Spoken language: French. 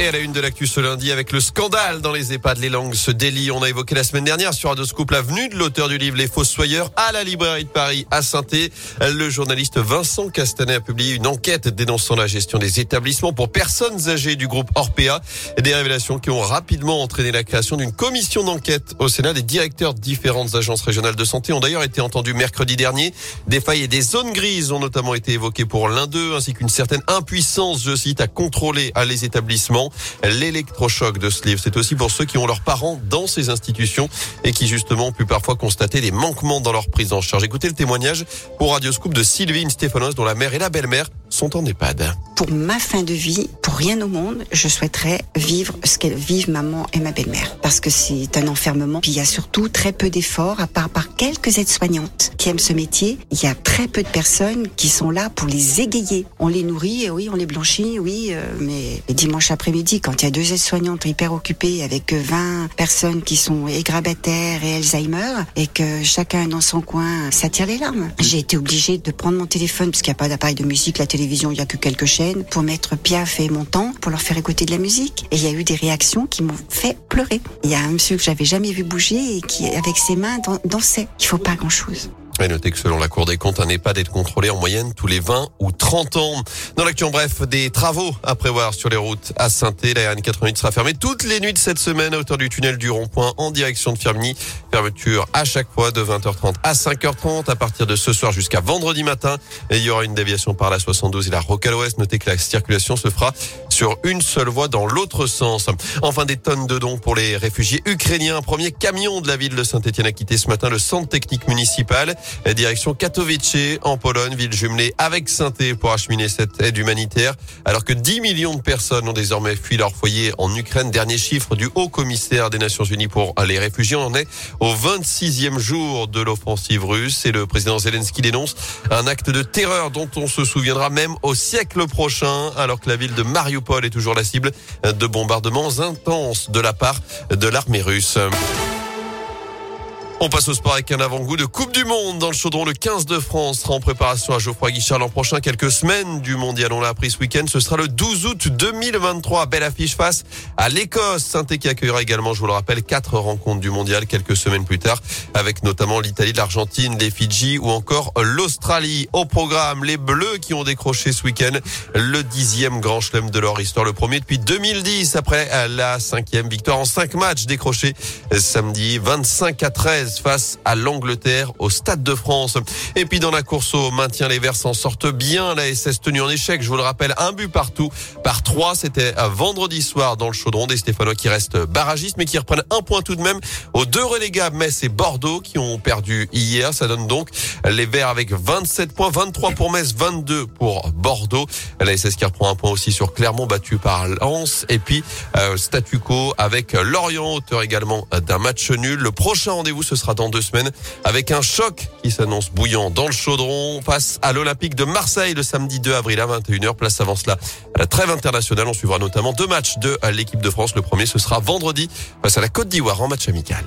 Et à la une de l'actu ce lundi avec le scandale dans les EHPAD, les langues se délient. On a évoqué la semaine dernière sur Radio Scoop la venue de l'auteur du livre Les Fossoyeurs à la librairie de Paris à saint Le journaliste Vincent Castanet a publié une enquête dénonçant la gestion des établissements pour personnes âgées du groupe Orpea. Des révélations qui ont rapidement entraîné la création d'une commission d'enquête au Sénat. Les directeurs de différentes agences régionales de santé ont d'ailleurs été entendus mercredi dernier. Des failles et des zones grises ont notamment été évoquées pour l'un d'eux, ainsi qu'une certaine impuissance, je cite, à contrôler les établissements. L'électrochoc de ce livre, c'est aussi pour ceux qui ont leurs parents dans ces institutions et qui justement ont pu parfois constater des manquements dans leur prise en charge. Écoutez le témoignage pour Radio Scoop de Sylvie Stéphanos dont la mère et la belle-mère sont en EHPAD. Pour ma fin de vie, pour rien au monde, je souhaiterais vivre ce qu'elles vivent maman et ma belle-mère. Parce que c'est un enfermement. Puis il y a surtout très peu d'efforts, à part par quelques aides-soignantes qui aiment ce métier. Il y a très peu de personnes qui sont là pour les égayer. On les nourrit, oui, on les blanchit, oui, euh, mais dimanche après-midi, quand il y a deux aides-soignantes hyper occupées avec 20 personnes qui sont égrabataires et Alzheimer, et que chacun dans son coin, ça tire les larmes. J'ai été obligée de prendre mon téléphone, parce qu'il n'y a pas d'appareil de musique, la télévision, il n'y a que quelques chaînes, pour mettre Piaf et mon temps, pour leur faire écouter de la musique. Et il y a eu des réactions qui m'ont fait pleurer. Il y a un monsieur que j'avais jamais vu bouger et qui, avec ses mains, dansait. Il faut pas grand-chose. Et notez que selon la Cour des comptes, un EHPAD est contrôlé en moyenne tous les 20 ou 30 ans. Dans l'action, bref, des travaux à prévoir sur les routes à saint La RN88 sera fermée toutes les nuits de cette semaine à hauteur du tunnel du rond-point en direction de Firminy. Fermeture à chaque fois de 20h30 à 5h30 à partir de ce soir jusqu'à vendredi matin. Il y aura une déviation par la 72 et la Rocale Ouest. Notez que la circulation se fera sur une seule voie dans l'autre sens. Enfin, des tonnes de dons pour les réfugiés ukrainiens. Un premier camion de la ville de Saint-Etienne a quitté ce matin le centre technique municipal. Direction Katowice en Pologne, ville jumelée avec saint pour acheminer cette aide humanitaire. Alors que 10 millions de personnes ont désormais fui leur foyer en Ukraine. Dernier chiffre du haut commissaire des Nations Unies pour les réfugiés. On est au 26e jour de l'offensive russe et le président Zelensky dénonce un acte de terreur dont on se souviendra même au siècle prochain alors que la ville de Mariupol est toujours la cible de bombardements intenses de la part de l'armée russe. On passe au sport avec un avant-goût de Coupe du Monde dans le chaudron. Le 15 de France sera en préparation à Geoffroy Guichard l'an prochain. Quelques semaines du mondial, on l'a appris ce week-end. Ce sera le 12 août 2023. Belle affiche face à l'Écosse. saint qui accueillera également, je vous le rappelle, quatre rencontres du mondial quelques semaines plus tard avec notamment l'Italie, l'Argentine, les Fidji ou encore l'Australie. Au programme, les Bleus qui ont décroché ce week-end le dixième grand chelem de leur histoire. Le premier depuis 2010 après la cinquième victoire en cinq matchs décroché samedi 25 à 13 face à l'Angleterre au Stade de France. Et puis dans la course au maintien, les Verts s'en sortent bien. La SS tenue en échec, je vous le rappelle, un but partout par trois. C'était vendredi soir dans le chaudron des Stéphanois qui restent barragistes mais qui reprennent un point tout de même aux deux relégables Metz et Bordeaux qui ont perdu hier. Ça donne donc les Verts avec 27 points, 23 pour Metz, 22 pour Bordeaux. La SS qui reprend un point aussi sur Clermont battu par Lens. Et puis euh, statu quo avec Lorient, auteur également d'un match nul. Le prochain rendez-vous ce sera dans deux semaines avec un choc qui s'annonce bouillant dans le chaudron face à l'Olympique de Marseille le samedi 2 avril à 21h. Place avant cela à la trêve internationale. On suivra notamment deux matchs de l'équipe de France. Le premier, ce sera vendredi face à la Côte d'Ivoire en match amical.